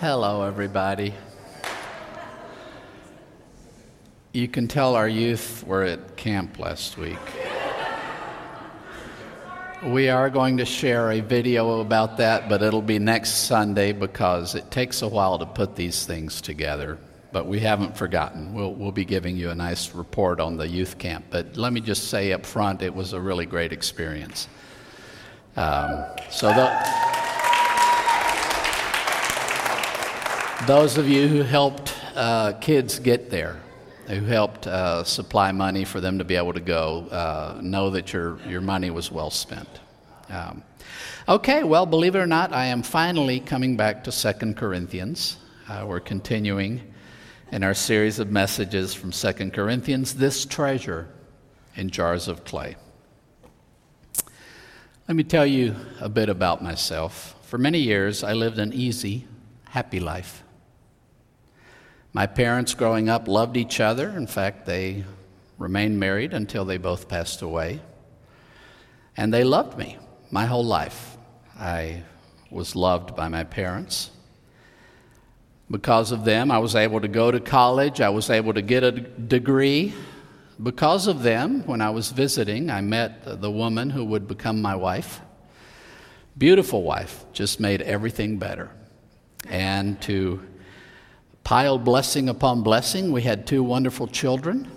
Hello, everybody. You can tell our youth were at camp last week. We are going to share a video about that, but it'll be next Sunday because it takes a while to put these things together. But we haven't forgotten. We'll, we'll be giving you a nice report on the youth camp. But let me just say up front, it was a really great experience. Um, so, the, Those of you who helped uh, kids get there, who helped uh, supply money for them to be able to go, uh, know that your, your money was well spent. Um, okay, well, believe it or not, I am finally coming back to Second Corinthians. Uh, we're continuing in our series of messages from Second Corinthians, this treasure in jars of clay. Let me tell you a bit about myself. For many years, I lived an easy, happy life. My parents growing up loved each other. In fact, they remained married until they both passed away. And they loved me my whole life. I was loved by my parents. Because of them, I was able to go to college, I was able to get a degree. Because of them, when I was visiting, I met the woman who would become my wife. Beautiful wife, just made everything better. And to piled blessing upon blessing. We had two wonderful children.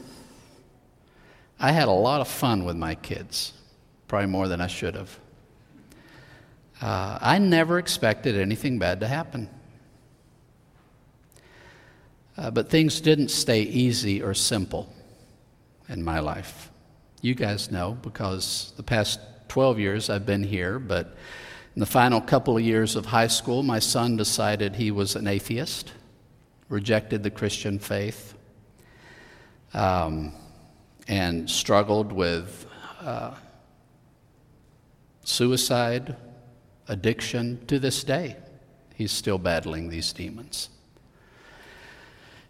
I had a lot of fun with my kids, probably more than I should have. Uh, I never expected anything bad to happen. Uh, but things didn't stay easy or simple in my life. You guys know because the past 12 years I've been here, but in the final couple of years of high school, my son decided he was an atheist rejected the Christian faith, um, and struggled with uh, suicide, addiction to this day. He's still battling these demons.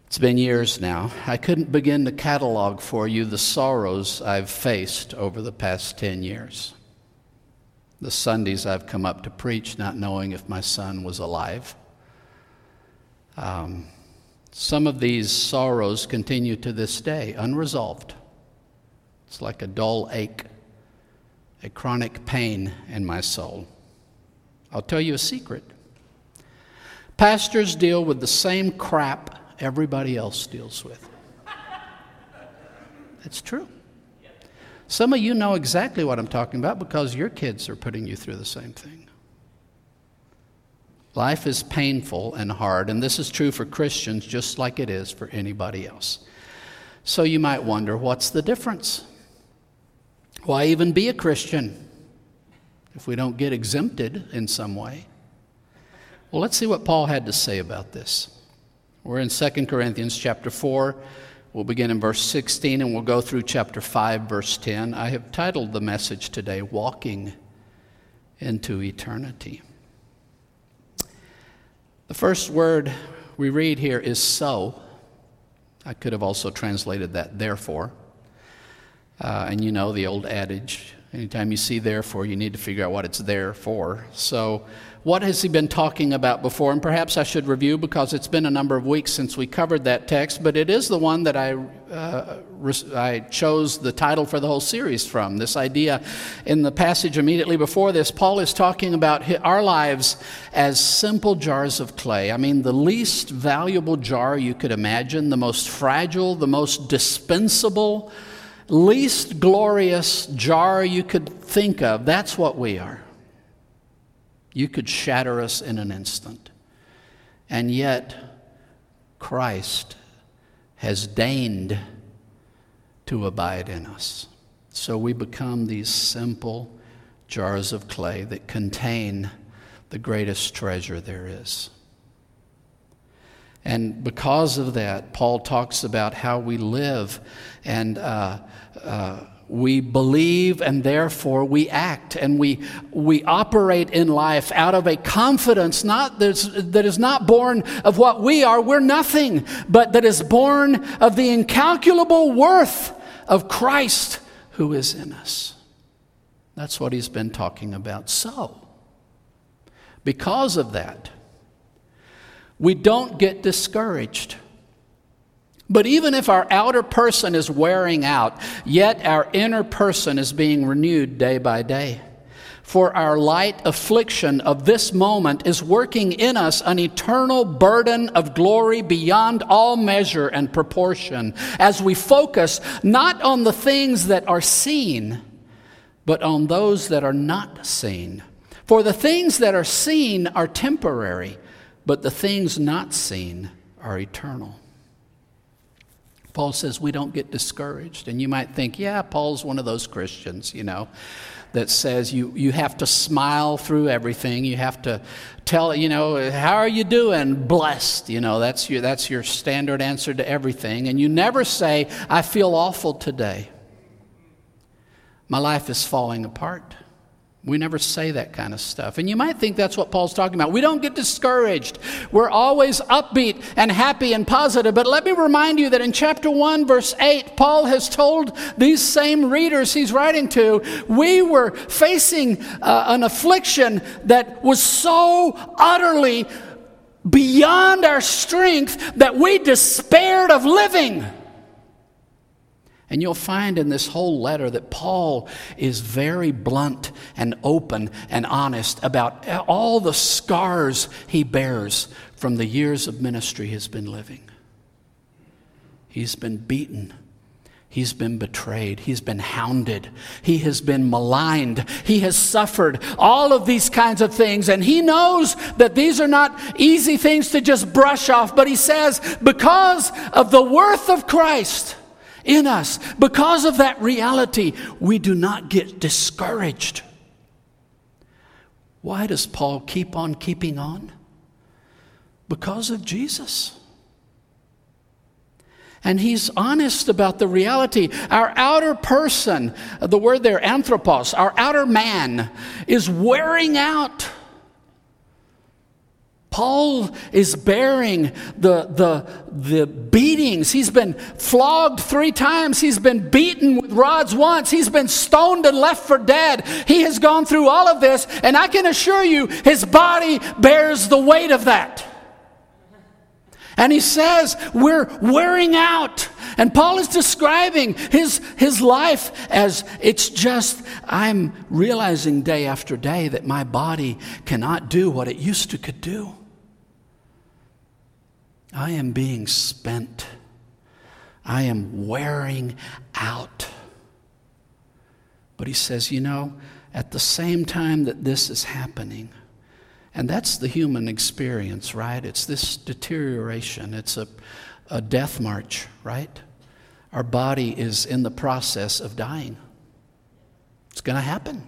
It's been years now. I couldn't begin to catalog for you the sorrows I've faced over the past 10 years. The Sundays I've come up to preach not knowing if my son was alive. Um, some of these sorrows continue to this day, unresolved. It's like a dull ache, a chronic pain in my soul. I'll tell you a secret. Pastors deal with the same crap everybody else deals with. It's true. Some of you know exactly what I'm talking about because your kids are putting you through the same thing. Life is painful and hard, and this is true for Christians just like it is for anybody else. So you might wonder what's the difference? Why even be a Christian if we don't get exempted in some way? Well, let's see what Paul had to say about this. We're in 2 Corinthians chapter 4. We'll begin in verse 16 and we'll go through chapter 5, verse 10. I have titled the message today, Walking into Eternity. The first word we read here is so. I could have also translated that therefore. Uh, and you know the old adage anytime you see therefore, you need to figure out what it's there for. So what has he been talking about before? And perhaps I should review because it's been a number of weeks since we covered that text, but it is the one that I, uh, I chose the title for the whole series from. This idea in the passage immediately before this, Paul is talking about our lives as simple jars of clay. I mean, the least valuable jar you could imagine, the most fragile, the most dispensable, least glorious jar you could think of. That's what we are. You could shatter us in an instant. And yet, Christ has deigned to abide in us. So we become these simple jars of clay that contain the greatest treasure there is. And because of that, Paul talks about how we live and uh, uh, we believe and therefore we act and we, we operate in life out of a confidence not that is not born of what we are, we're nothing, but that is born of the incalculable worth of Christ who is in us. That's what he's been talking about. So, because of that, we don't get discouraged. But even if our outer person is wearing out, yet our inner person is being renewed day by day. For our light affliction of this moment is working in us an eternal burden of glory beyond all measure and proportion as we focus not on the things that are seen, but on those that are not seen. For the things that are seen are temporary, but the things not seen are eternal. Paul says we don't get discouraged. And you might think, yeah, Paul's one of those Christians, you know, that says you, you have to smile through everything. You have to tell, you know, how are you doing? Blessed. You know, that's your, that's your standard answer to everything. And you never say, I feel awful today. My life is falling apart. We never say that kind of stuff. And you might think that's what Paul's talking about. We don't get discouraged. We're always upbeat and happy and positive. But let me remind you that in chapter 1, verse 8, Paul has told these same readers he's writing to, we were facing uh, an affliction that was so utterly beyond our strength that we despaired of living. And you'll find in this whole letter that Paul is very blunt and open and honest about all the scars he bears from the years of ministry he's been living. He's been beaten. He's been betrayed. He's been hounded. He has been maligned. He has suffered all of these kinds of things. And he knows that these are not easy things to just brush off. But he says, because of the worth of Christ, in us. Because of that reality, we do not get discouraged. Why does Paul keep on keeping on? Because of Jesus. And he's honest about the reality. Our outer person, the word there, anthropos, our outer man, is wearing out. Paul is bearing the, the, the beatings. He's been flogged three times. He's been beaten with rods once. He's been stoned and left for dead. He has gone through all of this, and I can assure you, his body bears the weight of that. And he says, We're wearing out. And Paul is describing his, his life as it's just, I'm realizing day after day that my body cannot do what it used to could do. I am being spent. I am wearing out. But he says, you know, at the same time that this is happening, and that's the human experience, right? It's this deterioration, it's a, a death march, right? Our body is in the process of dying. It's going to happen.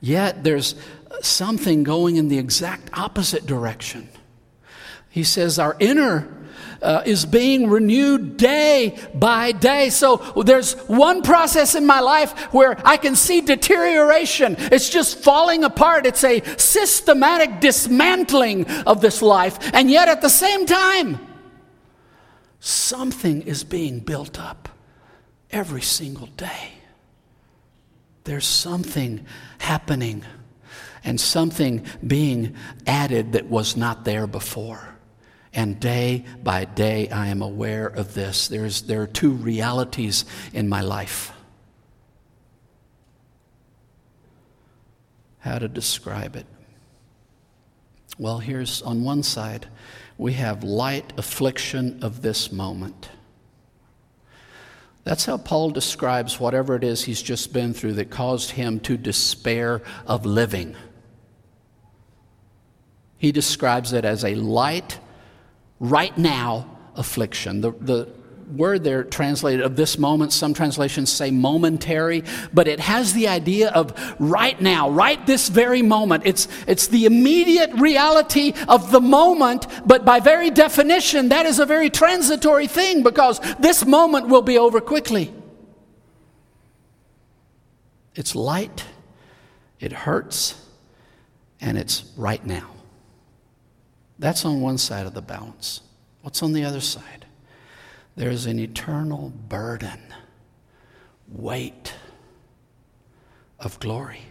Yet there's something going in the exact opposite direction. He says our inner uh, is being renewed day by day. So there's one process in my life where I can see deterioration. It's just falling apart. It's a systematic dismantling of this life. And yet at the same time, something is being built up every single day. There's something happening and something being added that was not there before. And day by day, I am aware of this. There's, there are two realities in my life. How to describe it? Well, here's on one side, we have light affliction of this moment. That's how Paul describes whatever it is he's just been through that caused him to despair of living. He describes it as a light right now affliction. The, the word there translated of this moment, some translations say momentary, but it has the idea of right now, right this very moment. It's, it's the immediate reality of the moment, but by very definition, that is a very transitory thing because this moment will be over quickly. It's light, it hurts, and it's right now. That's on one side of the balance. What's on the other side? There's an eternal burden, weight of glory.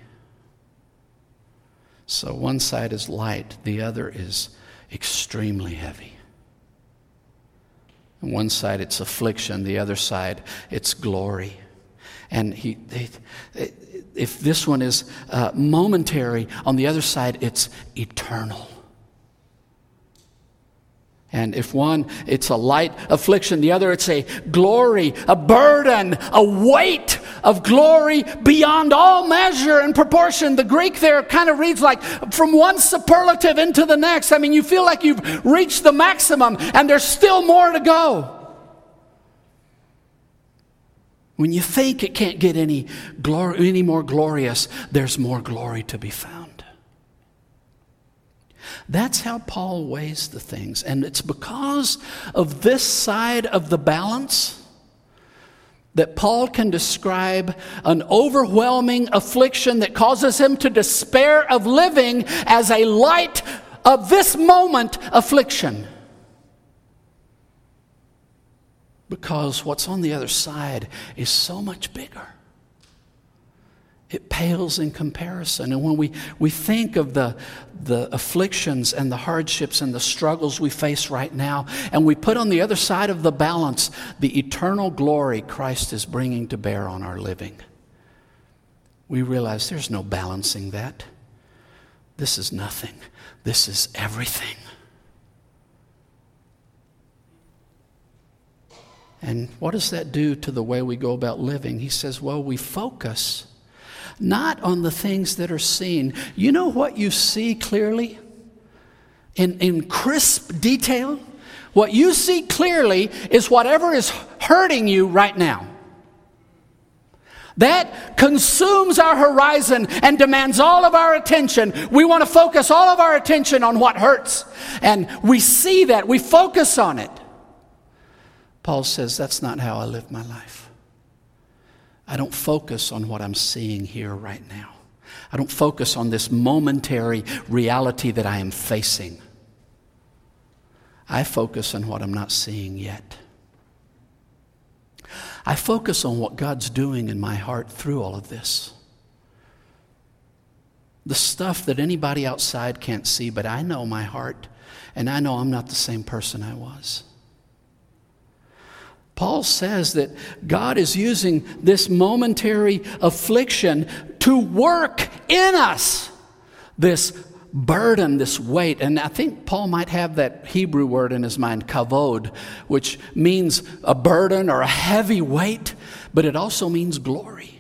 So one side is light, the other is extremely heavy. On one side it's affliction, the other side it's glory. And he, they, if this one is uh, momentary, on the other side it's eternal. And if one, it's a light affliction, the other, it's a glory, a burden, a weight of glory beyond all measure and proportion. The Greek there kind of reads like from one superlative into the next. I mean, you feel like you've reached the maximum and there's still more to go. When you think it can't get any, any more glorious, there's more glory to be found. That's how Paul weighs the things. And it's because of this side of the balance that Paul can describe an overwhelming affliction that causes him to despair of living as a light of this moment affliction. Because what's on the other side is so much bigger it pales in comparison. And when we, we think of the, the afflictions and the hardships and the struggles we face right now, and we put on the other side of the balance the eternal glory Christ is bringing to bear on our living, we realize there's no balancing that. This is nothing, this is everything. And what does that do to the way we go about living? He says, well, we focus not on the things that are seen. You know what you see clearly? In, in crisp detail? What you see clearly is whatever is hurting you right now. That consumes our horizon and demands all of our attention. We want to focus all of our attention on what hurts. And we see that, we focus on it. Paul says, That's not how I live my life. I don't focus on what I'm seeing here right now. I don't focus on this momentary reality that I am facing. I focus on what I'm not seeing yet. I focus on what God's doing in my heart through all of this. The stuff that anybody outside can't see, but I know my heart, and I know I'm not the same person I was. Paul says that God is using this momentary affliction to work in us this burden, this weight. And I think Paul might have that Hebrew word in his mind, kavod, which means a burden or a heavy weight, but it also means glory.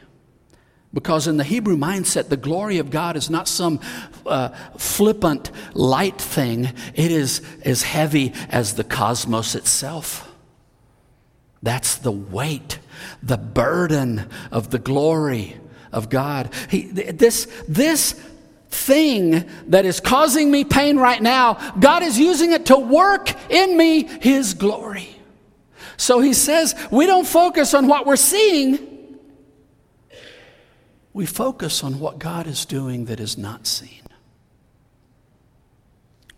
Because in the Hebrew mindset, the glory of God is not some uh, flippant, light thing, it is as heavy as the cosmos itself. That's the weight, the burden of the glory of God. He, this, this thing that is causing me pain right now, God is using it to work in me His glory. So He says, we don't focus on what we're seeing, we focus on what God is doing that is not seen.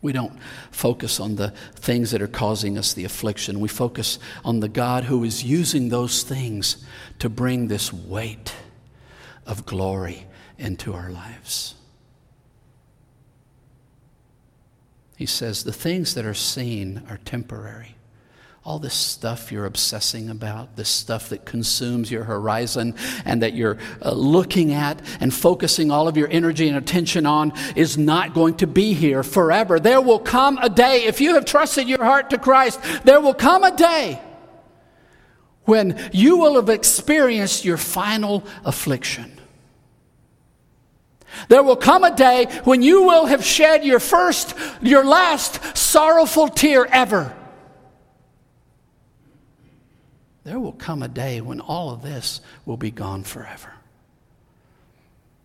We don't focus on the things that are causing us the affliction. We focus on the God who is using those things to bring this weight of glory into our lives. He says, The things that are seen are temporary all this stuff you're obsessing about, this stuff that consumes your horizon and that you're uh, looking at and focusing all of your energy and attention on, is not going to be here forever. There will come a day, if you have trusted your heart to Christ, there will come a day when you will have experienced your final affliction. There will come a day when you will have shed your first, your last sorrowful tear ever. There will come a day when all of this will be gone forever.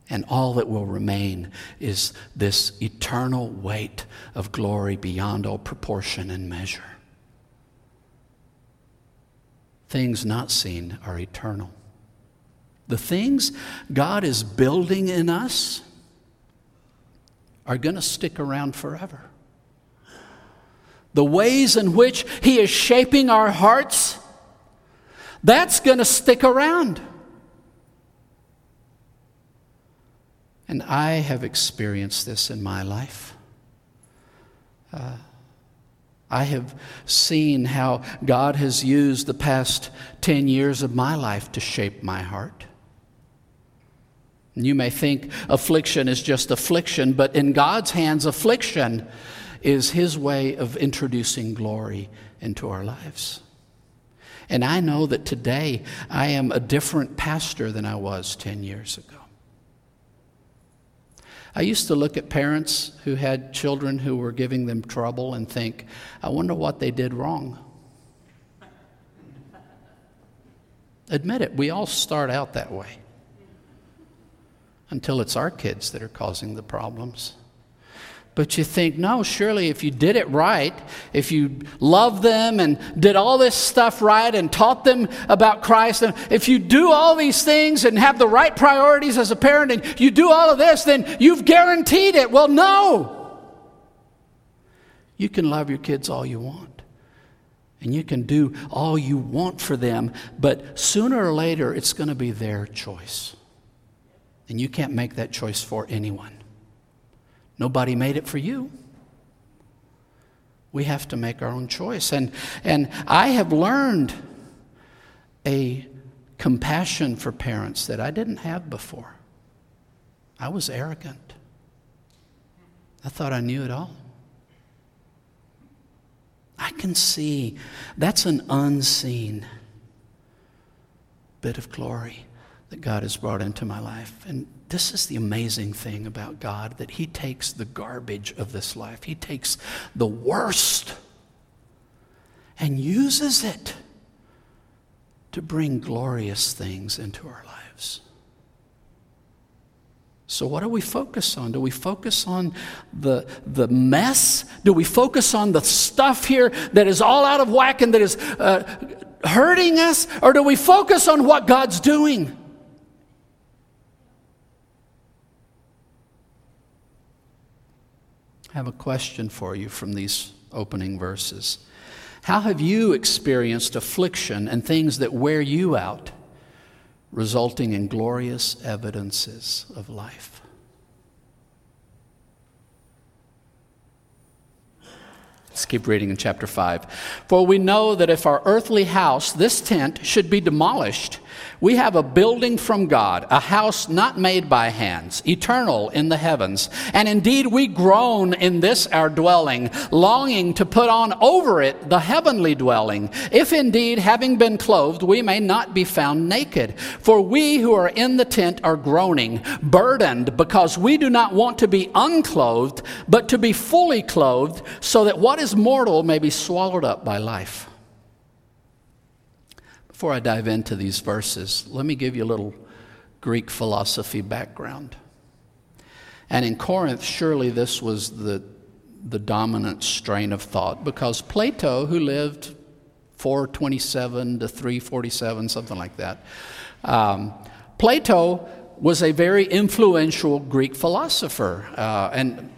And all that will remain is this eternal weight of glory beyond all proportion and measure. Things not seen are eternal. The things God is building in us are going to stick around forever. The ways in which He is shaping our hearts that's going to stick around. And I have experienced this in my life. Uh, I have seen how God has used the past 10 years of my life to shape my heart. You may think affliction is just affliction, but in God's hands, affliction is His way of introducing glory into our lives. And I know that today I am a different pastor than I was 10 years ago. I used to look at parents who had children who were giving them trouble and think, I wonder what they did wrong. Admit it, we all start out that way until it's our kids that are causing the problems. But you think, no, surely if you did it right, if you loved them and did all this stuff right and taught them about Christ, and if you do all these things and have the right priorities as a parent and you do all of this, then you've guaranteed it. Well, no. You can love your kids all you want. And you can do all you want for them, but sooner or later it's going to be their choice. And you can't make that choice for anyone. Nobody made it for you. We have to make our own choice. And, and I have learned a compassion for parents that I didn't have before. I was arrogant. I thought I knew it all. I can see that's an unseen bit of glory that God has brought into my life. And this is the amazing thing about God that He takes the garbage of this life, He takes the worst and uses it to bring glorious things into our lives. So, what do we focus on? Do we focus on the, the mess? Do we focus on the stuff here that is all out of whack and that is uh, hurting us? Or do we focus on what God's doing? I have a question for you from these opening verses. How have you experienced affliction and things that wear you out, resulting in glorious evidences of life? Let's keep reading in chapter 5. For we know that if our earthly house, this tent, should be demolished, we have a building from God, a house not made by hands, eternal in the heavens. And indeed, we groan in this our dwelling, longing to put on over it the heavenly dwelling, if indeed, having been clothed, we may not be found naked. For we who are in the tent are groaning, burdened, because we do not want to be unclothed, but to be fully clothed, so that what is mortal may be swallowed up by life. Before I dive into these verses, let me give you a little Greek philosophy background. And in Corinth, surely this was the, the dominant strain of thought because Plato, who lived 427 to 347, something like that, um, Plato was a very influential Greek philosopher. Uh, and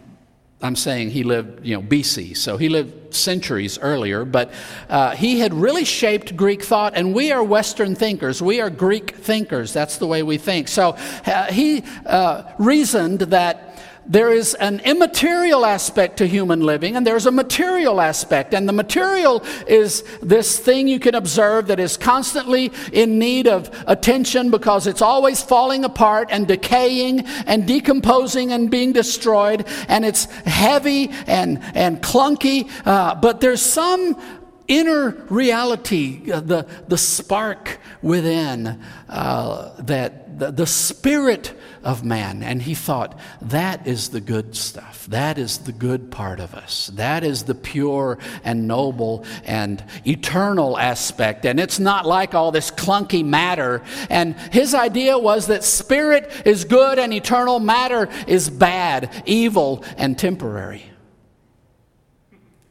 I'm saying he lived, you know, BC, so he lived centuries earlier, but uh, he had really shaped Greek thought, and we are Western thinkers. We are Greek thinkers. That's the way we think. So uh, he uh, reasoned that there is an immaterial aspect to human living and there's a material aspect. And the material is this thing you can observe that is constantly in need of attention because it's always falling apart and decaying and decomposing and being destroyed. And it's heavy and, and clunky. Uh, but there's some inner reality, uh, the, the spark within, uh, that the, the spirit of man. And he thought, that is the good stuff. That is the good part of us. That is the pure and noble and eternal aspect. And it's not like all this clunky matter. And his idea was that spirit is good and eternal matter is bad, evil, and temporary.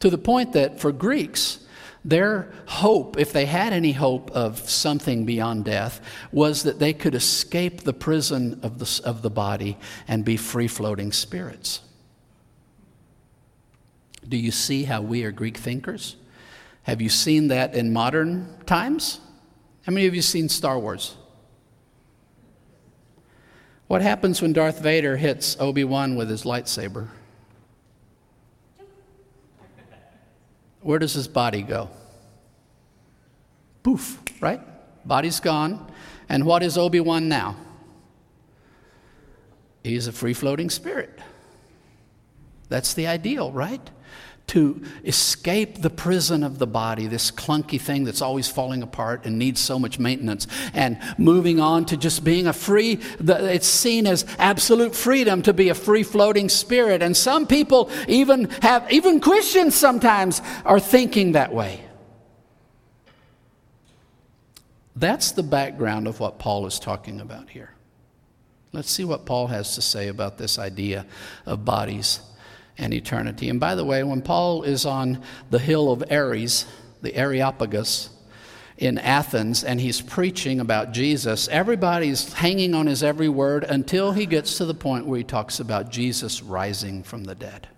To the point that for Greeks, their hope, if they had any hope of something beyond death, was that they could escape the prison of the, of the body and be free floating spirits. Do you see how we are Greek thinkers? Have you seen that in modern times? How many of you seen Star Wars? What happens when Darth Vader hits Obi Wan with his lightsaber? Where does his body go? Poof, right? Body's gone. And what is Obi Wan now? He's a free floating spirit. That's the ideal, right? To escape the prison of the body, this clunky thing that's always falling apart and needs so much maintenance, and moving on to just being a free, it's seen as absolute freedom to be a free floating spirit. And some people even have, even Christians sometimes are thinking that way. That's the background of what Paul is talking about here. Let's see what Paul has to say about this idea of bodies and eternity. And by the way, when Paul is on the hill of Ares, the Areopagus, in Athens and he's preaching about Jesus, everybody's hanging on his every word until he gets to the point where he talks about Jesus rising from the dead.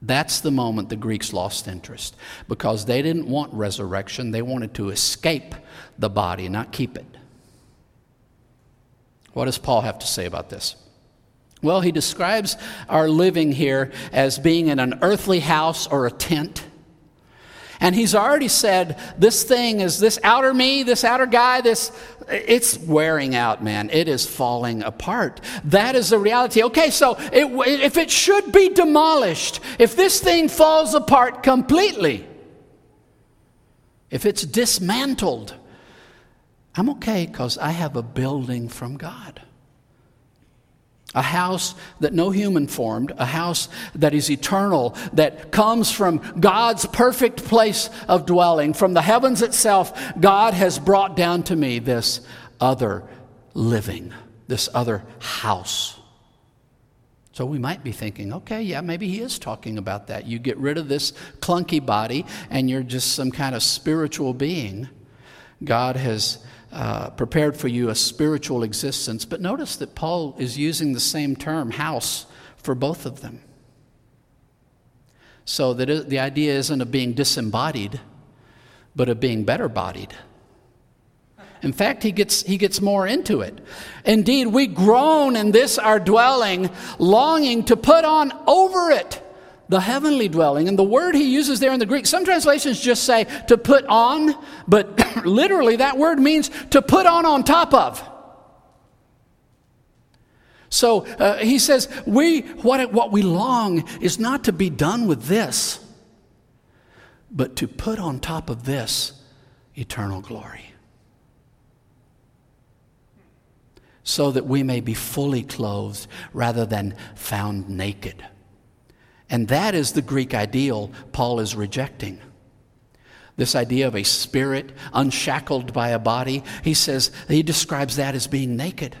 That's the moment the Greeks lost interest because they didn't want resurrection. They wanted to escape the body, not keep it. What does Paul have to say about this? Well, he describes our living here as being in an earthly house or a tent. And he's already said this thing is this outer me, this outer guy, this it's wearing out, man. It is falling apart. That is the reality. Okay, so it, if it should be demolished, if this thing falls apart completely, if it's dismantled, I'm okay because I have a building from God a house that no human formed, a house that is eternal, that comes from God's perfect place of dwelling. From the heavens itself, God has brought down to me this other living, this other house. So we might be thinking, okay, yeah, maybe he is talking about that. You get rid of this clunky body and you're just some kind of spiritual being. God has uh, prepared for you a spiritual existence. But notice that Paul is using the same term, house, for both of them. So that the idea isn't of being disembodied, but of being better bodied. In fact, he gets, he gets more into it. Indeed, we groan in this our dwelling, longing to put on over it the heavenly dwelling. And the word he uses there in the Greek, some translations just say to put on, but literally that word means to put on on top of. So uh, he says, we, what, what we long is not to be done with this, but to put on top of this eternal glory. So that we may be fully clothed rather than found naked. And that is the Greek ideal Paul is rejecting. This idea of a spirit unshackled by a body, he says, he describes that as being naked.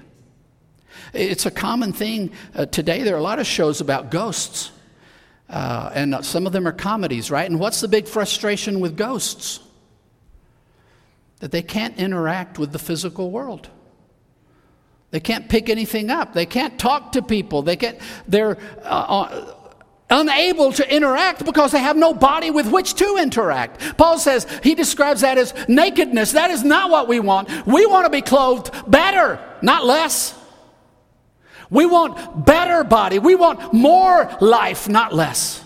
It's a common thing uh, today. There are a lot of shows about ghosts, uh, and some of them are comedies, right? And what's the big frustration with ghosts? That they can't interact with the physical world. They can't pick anything up. They can't talk to people. They can't, they're uh, uh unable to interact because they have no body with which to interact. Paul says he describes that as nakedness. That is not what we want. We want to be clothed better, not less. We want better body. We want more life, not less.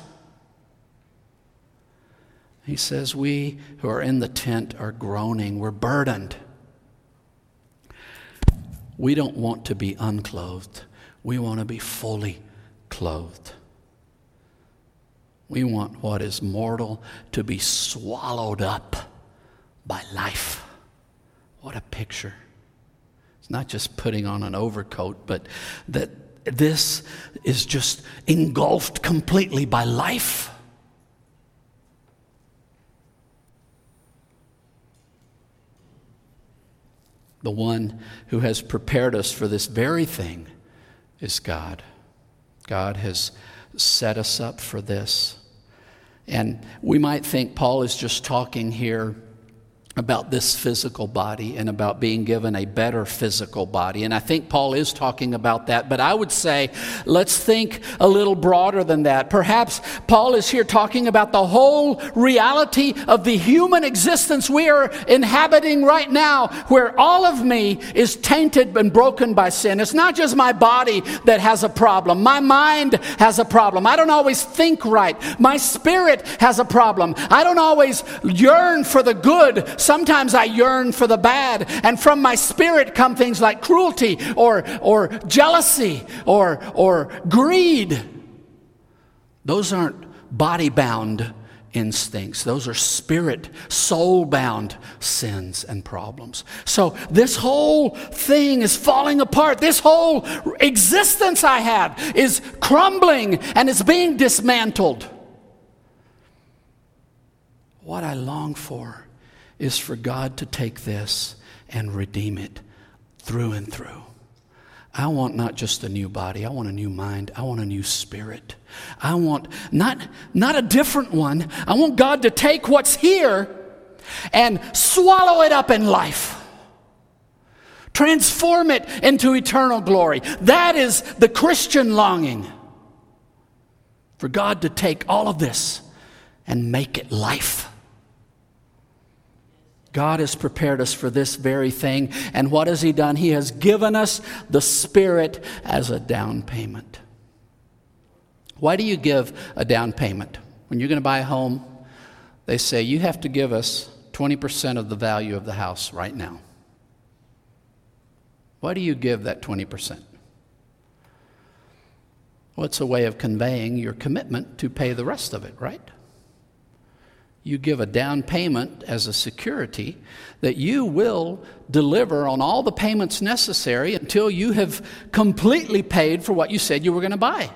He says, We who are in the tent are groaning, we're burdened. We don't want to be unclothed, we want to be fully clothed. We want what is mortal to be swallowed up by life. What a picture. It's not just putting on an overcoat, but that this is just engulfed completely by life. The one who has prepared us for this very thing is God. God has set us up for this. And we might think Paul is just talking here about this physical body and about being given a better physical body. And I think Paul is talking about that. But I would say, let's think a little broader than that. Perhaps Paul is here talking about the whole reality of the human existence we are inhabiting right now, where all of me is tainted and broken by sin. It's not just my body that has a problem, my mind has a problem. I don't always think right, my spirit has a problem. I don't always yearn for the good Sometimes I yearn for the bad, and from my spirit come things like cruelty or, or jealousy or, or greed. Those aren't body bound instincts. Those are spirit, soul bound sins and problems. So this whole thing is falling apart. This whole existence I have is crumbling and is being dismantled. What I long for is for God to take this and redeem it through and through. I want not just a new body, I want a new mind, I want a new spirit. I want not, not a different one. I want God to take what's here and swallow it up in life. Transform it into eternal glory. That is the Christian longing. For God to take all of this and make it life. God has prepared us for this very thing. And what has He done? He has given us the Spirit as a down payment. Why do you give a down payment? When you're going to buy a home, they say you have to give us 20% of the value of the house right now. Why do you give that 20%? Well, it's a way of conveying your commitment to pay the rest of it, right? You give a down payment as a security that you will deliver on all the payments necessary until you have completely paid for what you said you were going to buy.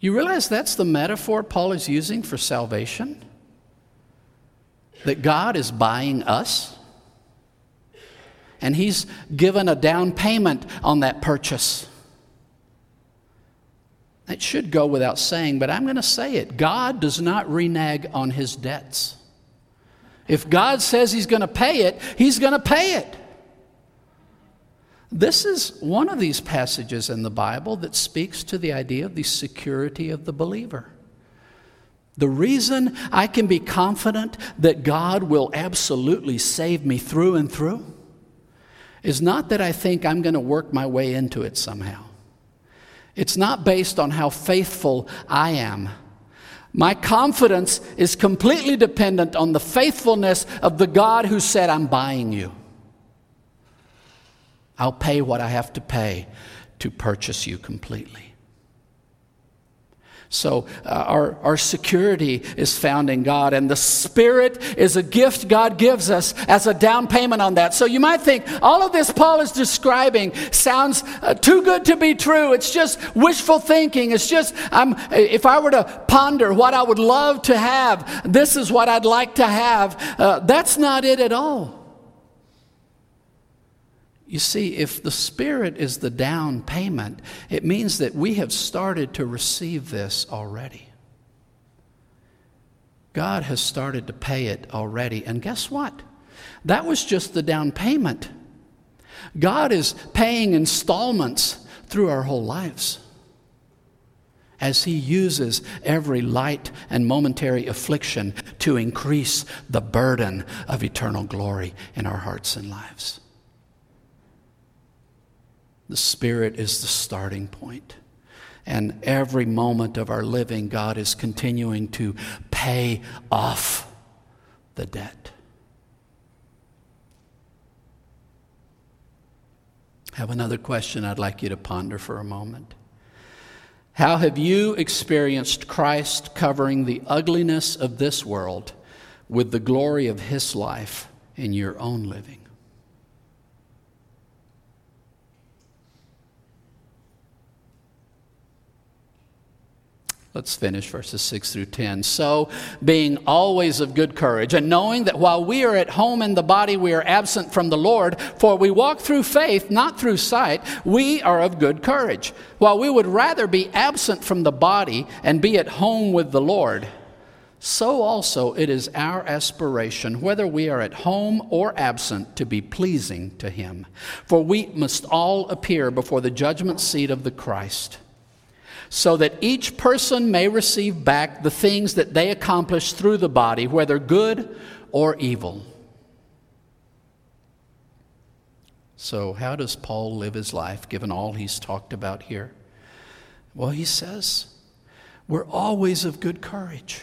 You realize that's the metaphor Paul is using for salvation? That God is buying us, and He's given a down payment on that purchase. It should go without saying, but I'm going to say it. God does not renege on his debts. If God says he's going to pay it, he's going to pay it. This is one of these passages in the Bible that speaks to the idea of the security of the believer. The reason I can be confident that God will absolutely save me through and through is not that I think I'm going to work my way into it somehow. It's not based on how faithful I am. My confidence is completely dependent on the faithfulness of the God who said, I'm buying you. I'll pay what I have to pay to purchase you completely. So, uh, our, our security is found in God, and the Spirit is a gift God gives us as a down payment on that. So, you might think all of this Paul is describing sounds uh, too good to be true. It's just wishful thinking. It's just, I'm, if I were to ponder what I would love to have, this is what I'd like to have. Uh, that's not it at all. You see, if the Spirit is the down payment, it means that we have started to receive this already. God has started to pay it already. And guess what? That was just the down payment. God is paying installments through our whole lives as He uses every light and momentary affliction to increase the burden of eternal glory in our hearts and lives. The Spirit is the starting point. And every moment of our living, God is continuing to pay off the debt. I have another question I'd like you to ponder for a moment. How have you experienced Christ covering the ugliness of this world with the glory of His life in your own living? Let's finish verses 6 through 10. So, being always of good courage, and knowing that while we are at home in the body, we are absent from the Lord, for we walk through faith, not through sight, we are of good courage. While we would rather be absent from the body and be at home with the Lord. so also it is our aspiration, whether we are at home or absent, to be pleasing to Him. For we must all appear before the judgment seat of the Christ, so that each person may receive back the things that they accomplished through the body, whether good or evil. So, how does Paul live his life given all he's talked about here? Well, he says, We're always of good courage.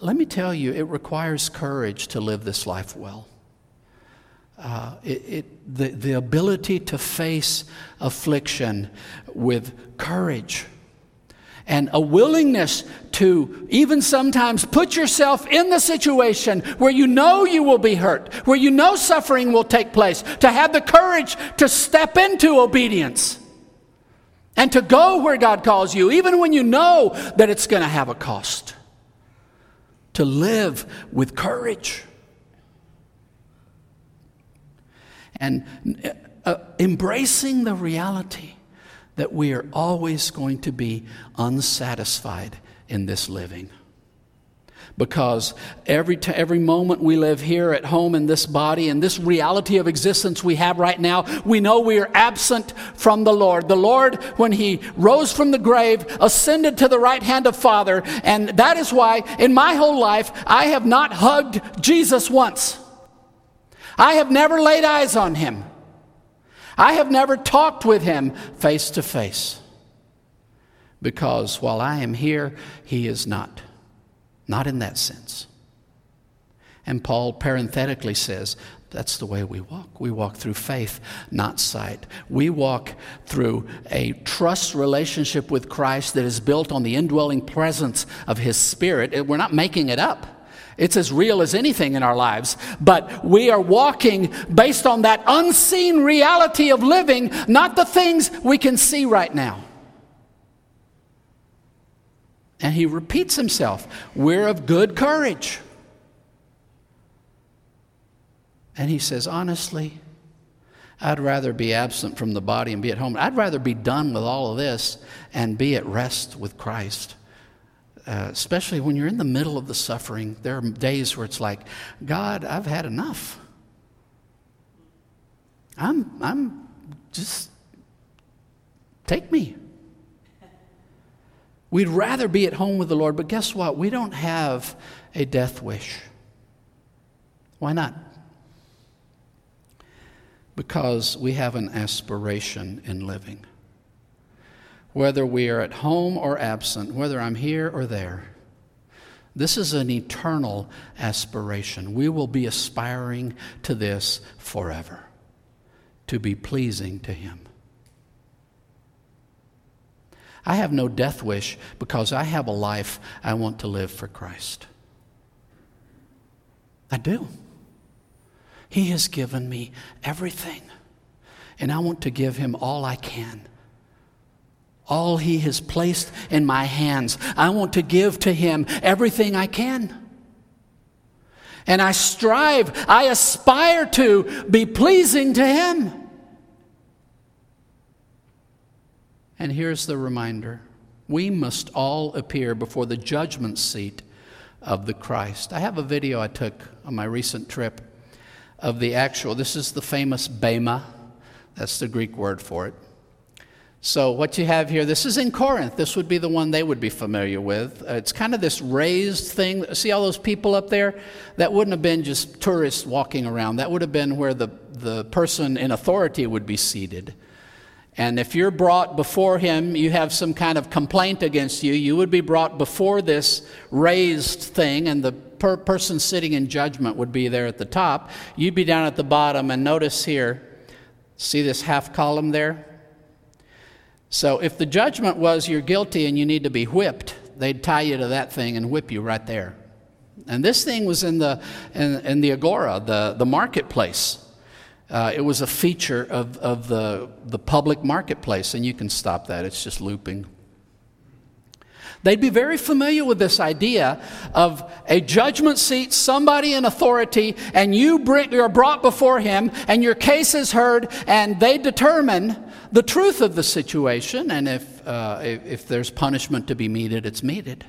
Let me tell you, it requires courage to live this life well. Uh, it, it, the, the ability to face affliction with courage and a willingness to even sometimes put yourself in the situation where you know you will be hurt, where you know suffering will take place, to have the courage to step into obedience and to go where God calls you, even when you know that it's going to have a cost to live with courage. And uh, embracing the reality that we are always going to be unsatisfied in this living because every, t- every moment we live here at home in this body and this reality of existence we have right now, we know we are absent from the Lord. The Lord, when He rose from the grave, ascended to the right hand of Father, and that is why in my whole life I have not hugged Jesus once. I have never laid eyes on Him. I have never talked with Him face to face. Because while I am here, He is not. Not in that sense. And Paul parenthetically says, that's the way we walk. We walk through faith, not sight. We walk through a trust relationship with Christ that is built on the indwelling presence of His Spirit. We're not making it up. It's as real as anything in our lives. But we are walking based on that unseen reality of living, not the things we can see right now. And he repeats himself We're of good courage. And he says, Honestly, I'd rather be absent from the body and be at home. I'd rather be done with all of this and be at rest with Christ. Uh, especially when you're in the middle of the suffering, there are days where it's like, God, I've had enough. I'm, I'm just, take me. We'd rather be at home with the Lord, but guess what? We don't have a death wish. Why not? Because we have an aspiration in living. Whether we are at home or absent, whether I'm here or there, this is an eternal aspiration. We will be aspiring to this forever, to be pleasing to Him. I have no death wish because I have a life I want to live for Christ. I do. He has given me everything, and I want to give Him all I can. All He has placed in my hands, I want to give to Him everything I can. And I strive, I aspire to be pleasing to Him. And here's the reminder we must all appear before the judgment seat of the Christ. I have a video I took on my recent trip of the actual, this is the famous Bema, that's the Greek word for it. So, what you have here, this is in Corinth. This would be the one they would be familiar with. Uh, it's kind of this raised thing. See all those people up there? That wouldn't have been just tourists walking around. That would have been where the, the person in authority would be seated. And if you're brought before him, you have some kind of complaint against you, you would be brought before this raised thing, and the per- person sitting in judgment would be there at the top. You'd be down at the bottom, and notice here, see this half column there? So if the judgment was you're guilty and you need to be whipped, they'd tie you to that thing and whip you right there. And this thing was in the, in, in the agora, the, the marketplace. Uh, it was a feature of, of the, the public marketplace, and you can stop that, it's just looping. They'd be very familiar with this idea of a judgment seat, somebody in authority, and you bring, are brought before him, and your case is heard, and they determine the truth of the situation, and if, uh, if, if there's punishment to be meted, it's meted.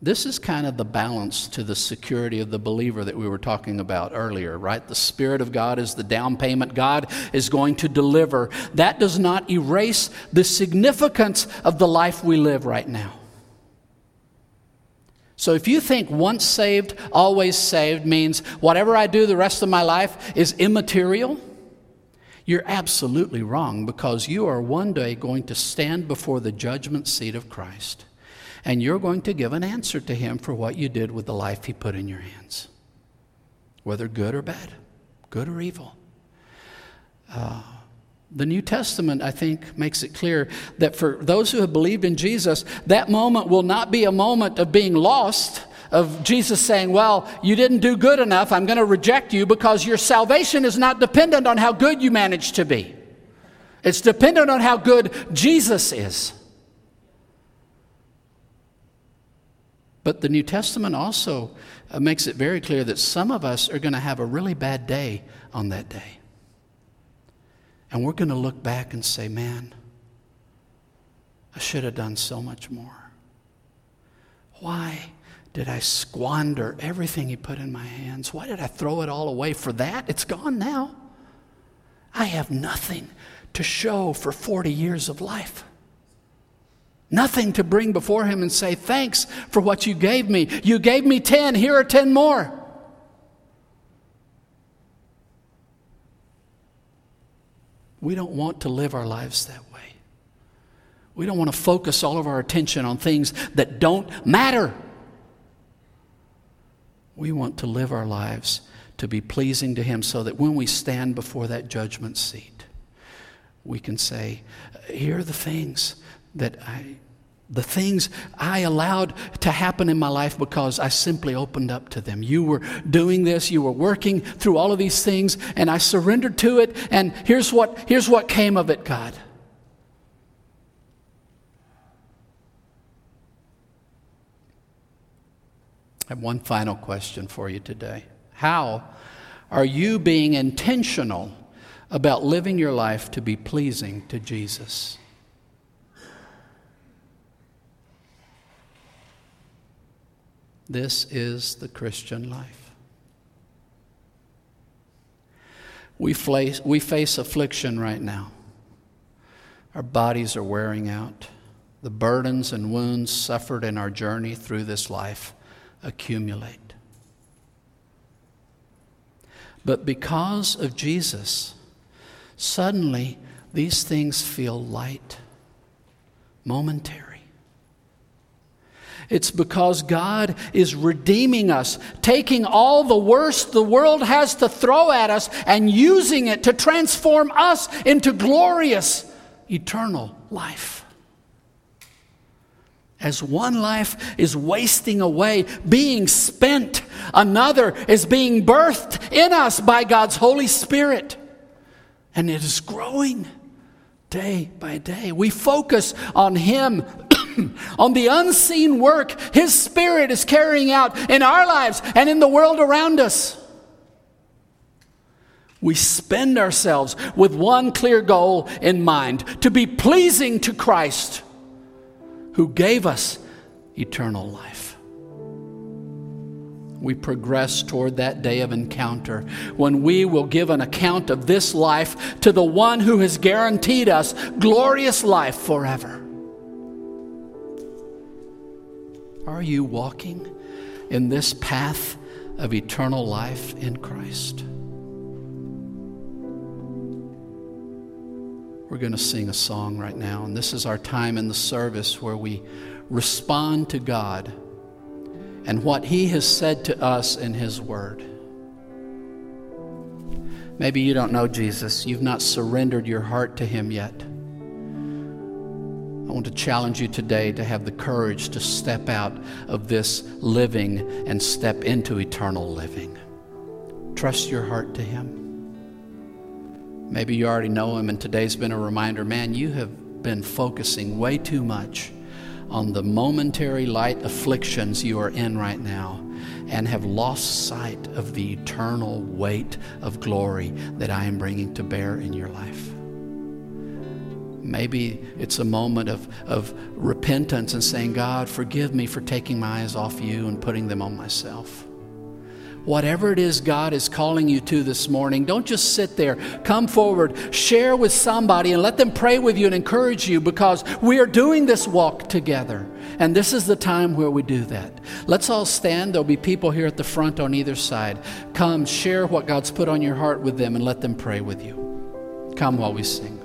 This is kind of the balance to the security of the believer that we were talking about earlier, right? The Spirit of God is the down payment. God is going to deliver. That does not erase the significance of the life we live right now. So if you think once saved, always saved means whatever I do the rest of my life is immaterial, you're absolutely wrong because you are one day going to stand before the judgment seat of Christ and you're going to give an answer to him for what you did with the life he put in your hands, whether good or bad, good or evil. Uh, the New Testament, I think, makes it clear that for those who have believed in Jesus, that moment will not be a moment of being lost, of Jesus saying, Well, you didn't do good enough, I'm going to reject you, because your salvation is not dependent on how good you manage to be. It's dependent on how good Jesus is. But the New Testament also uh, makes it very clear that some of us are going to have a really bad day on that day. And we're going to look back and say, man, I should have done so much more. Why did I squander everything He put in my hands? Why did I throw it all away for that? It's gone now. I have nothing to show for 40 years of life. Nothing to bring before him and say, Thanks for what you gave me. You gave me 10, here are 10 more. We don't want to live our lives that way. We don't want to focus all of our attention on things that don't matter. We want to live our lives to be pleasing to Him so that when we stand before that judgment seat, we can say, Here are the things that I, the things I allowed to happen in my life because I simply opened up to them. You were doing this, you were working through all of these things, and I surrendered to it, and here's what, here's what came of it, God. I have one final question for you today. How are you being intentional about living your life to be pleasing to Jesus? This is the Christian life. We face, we face affliction right now. Our bodies are wearing out. The burdens and wounds suffered in our journey through this life accumulate. But because of Jesus, suddenly these things feel light, momentary. It's because God is redeeming us, taking all the worst the world has to throw at us and using it to transform us into glorious eternal life. As one life is wasting away, being spent, another is being birthed in us by God's Holy Spirit. And it is growing day by day. We focus on Him on the unseen work His Spirit is carrying out in our lives and in the world around us. We spend ourselves with one clear goal in mind to be pleasing to Christ, who gave us eternal life. We progress toward that day of encounter when we will give an account of this life to the one who has guaranteed us glorious life forever. Are you walking in this path of eternal life in Christ? We're going to sing a song right now, and this is our time in the service where we respond to God and what He has said to us in His Word. Maybe you don't know Jesus, you've not surrendered your heart to Him yet. I want to challenge you today to have the courage to step out of this living and step into eternal living. Trust your heart to Him. Maybe you already know Him, and today's been a reminder man, you have been focusing way too much on the momentary light afflictions you are in right now and have lost sight of the eternal weight of glory that I am bringing to bear in your life. Maybe it's a moment of, of repentance and saying, God, forgive me for taking my eyes off you and putting them on myself. Whatever it is God is calling you to this morning, don't just sit there. Come forward, share with somebody, and let them pray with you and encourage you because we are doing this walk together. And this is the time where we do that. Let's all stand. There'll be people here at the front on either side. Come, share what God's put on your heart with them, and let them pray with you. Come while we sing.